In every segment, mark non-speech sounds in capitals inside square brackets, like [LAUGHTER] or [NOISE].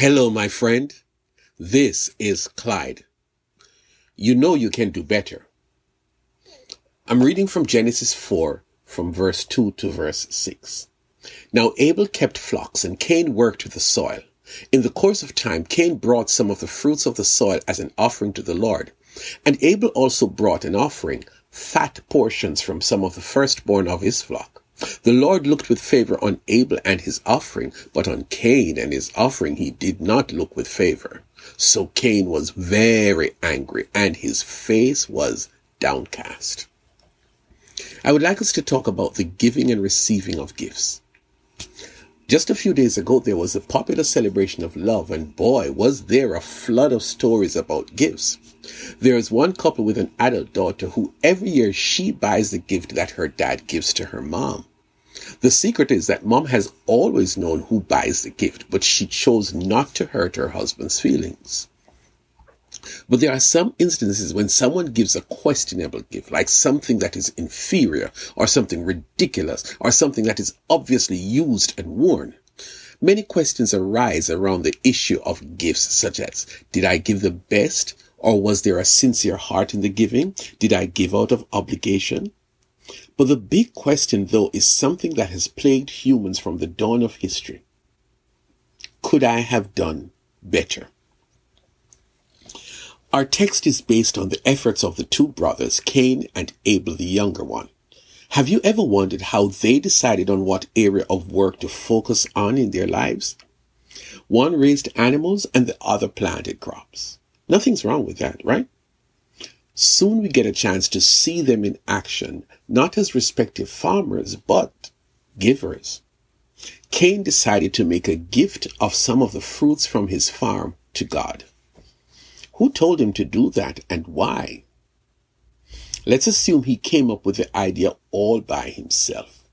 Hello, my friend. This is Clyde. You know you can do better. I'm reading from Genesis 4 from verse 2 to verse 6. Now Abel kept flocks and Cain worked the soil. In the course of time, Cain brought some of the fruits of the soil as an offering to the Lord. And Abel also brought an offering, fat portions from some of the firstborn of his flock. The Lord looked with favor on Abel and his offering, but on Cain and his offering he did not look with favor. So Cain was very angry and his face was downcast. I would like us to talk about the giving and receiving of gifts. Just a few days ago, there was a popular celebration of love, and boy, was there a flood of stories about gifts. There is one couple with an adult daughter who every year she buys the gift that her dad gives to her mom. The secret is that mom has always known who buys the gift, but she chose not to hurt her husband's feelings. But there are some instances when someone gives a questionable gift, like something that is inferior, or something ridiculous, or something that is obviously used and worn. Many questions arise around the issue of gifts, such as, did I give the best? Or was there a sincere heart in the giving? Did I give out of obligation? But the big question, though, is something that has plagued humans from the dawn of history. Could I have done better? Our text is based on the efforts of the two brothers, Cain and Abel, the younger one. Have you ever wondered how they decided on what area of work to focus on in their lives? One raised animals and the other planted crops. Nothing's wrong with that, right? Soon we get a chance to see them in action, not as respective farmers, but givers. Cain decided to make a gift of some of the fruits from his farm to God. Who told him to do that and why? Let's assume he came up with the idea all by himself.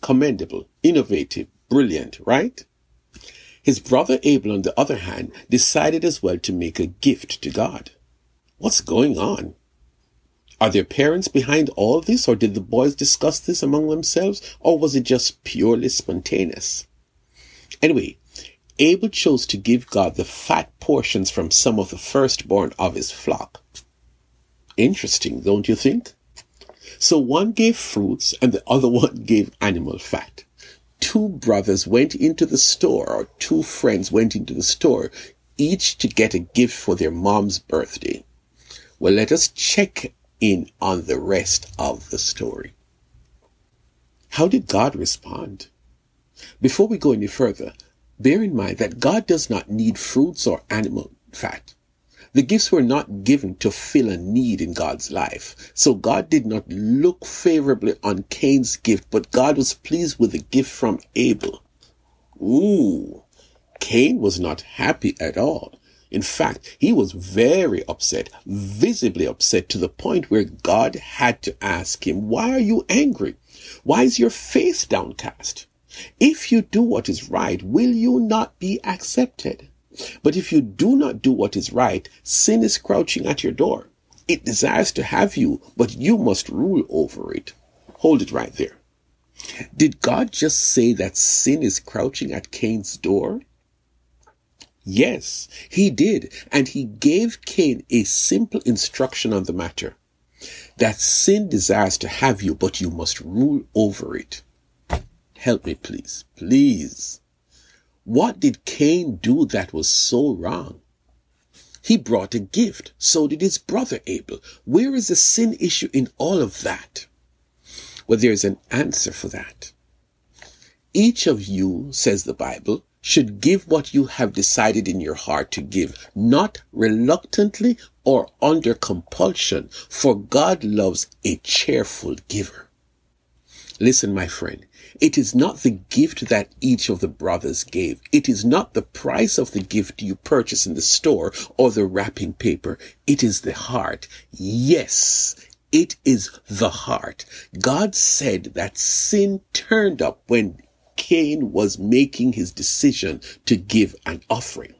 Commendable, innovative, brilliant, right? His brother Abel, on the other hand, decided as well to make a gift to God. What's going on? Are there parents behind all this, or did the boys discuss this among themselves, or was it just purely spontaneous? Anyway, Abel chose to give God the fat portions from some of the firstborn of his flock. Interesting, don't you think? So one gave fruits and the other [LAUGHS] one gave animal fat. Two brothers went into the store, or two friends went into the store, each to get a gift for their mom's birthday. Well, let us check in on the rest of the story. How did God respond? Before we go any further, bear in mind that God does not need fruits or animal fat. The gifts were not given to fill a need in God's life. So God did not look favorably on Cain's gift, but God was pleased with the gift from Abel. Ooh, Cain was not happy at all. In fact, he was very upset, visibly upset to the point where God had to ask him, why are you angry? Why is your face downcast? If you do what is right, will you not be accepted? But if you do not do what is right, sin is crouching at your door. It desires to have you, but you must rule over it. Hold it right there. Did God just say that sin is crouching at Cain's door? Yes, he did. And he gave Cain a simple instruction on the matter that sin desires to have you, but you must rule over it. Help me, please. Please. What did Cain do that was so wrong? He brought a gift. So did his brother Abel. Where is the sin issue in all of that? Well, there's an answer for that. Each of you, says the Bible, should give what you have decided in your heart to give, not reluctantly or under compulsion, for God loves a cheerful giver. Listen, my friend, it is not the gift that each of the brothers gave. It is not the price of the gift you purchase in the store or the wrapping paper. It is the heart. Yes, it is the heart. God said that sin turned up when Cain was making his decision to give an offering.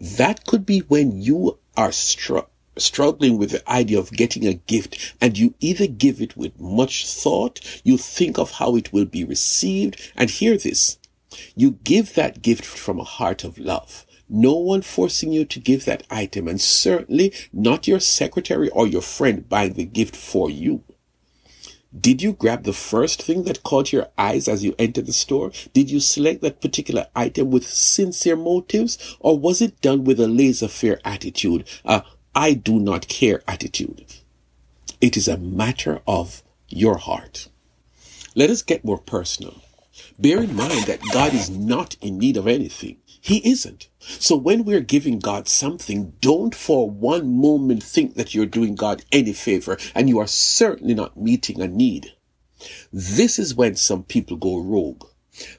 That could be when you are str- struggling with the idea of getting a gift and you either give it with much thought, you think of how it will be received, and hear this. You give that gift from a heart of love. No one forcing you to give that item, and certainly not your secretary or your friend buying the gift for you. Did you grab the first thing that caught your eyes as you entered the store? Did you select that particular item with sincere motives? Or was it done with a laissez faire attitude, a I do not care attitude? It is a matter of your heart. Let us get more personal. Bear in mind that God is not in need of anything. He isn't. So when we're giving God something, don't for one moment think that you're doing God any favor and you are certainly not meeting a need. This is when some people go rogue.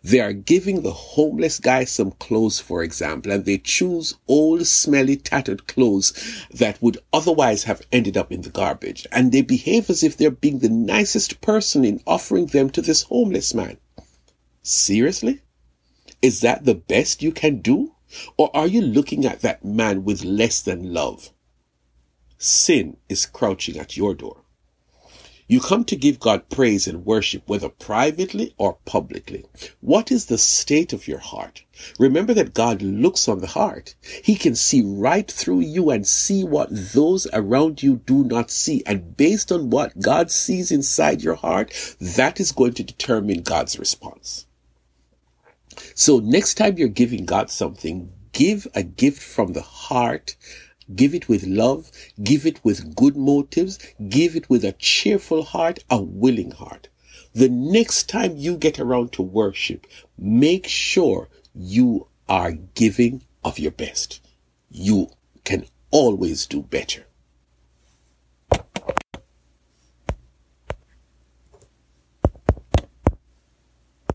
They are giving the homeless guy some clothes, for example, and they choose old, smelly, tattered clothes that would otherwise have ended up in the garbage. And they behave as if they're being the nicest person in offering them to this homeless man. Seriously? Is that the best you can do? Or are you looking at that man with less than love? Sin is crouching at your door. You come to give God praise and worship, whether privately or publicly. What is the state of your heart? Remember that God looks on the heart. He can see right through you and see what those around you do not see. And based on what God sees inside your heart, that is going to determine God's response. So next time you're giving God something, give a gift from the heart. Give it with love. Give it with good motives. Give it with a cheerful heart, a willing heart. The next time you get around to worship, make sure you are giving of your best. You can always do better.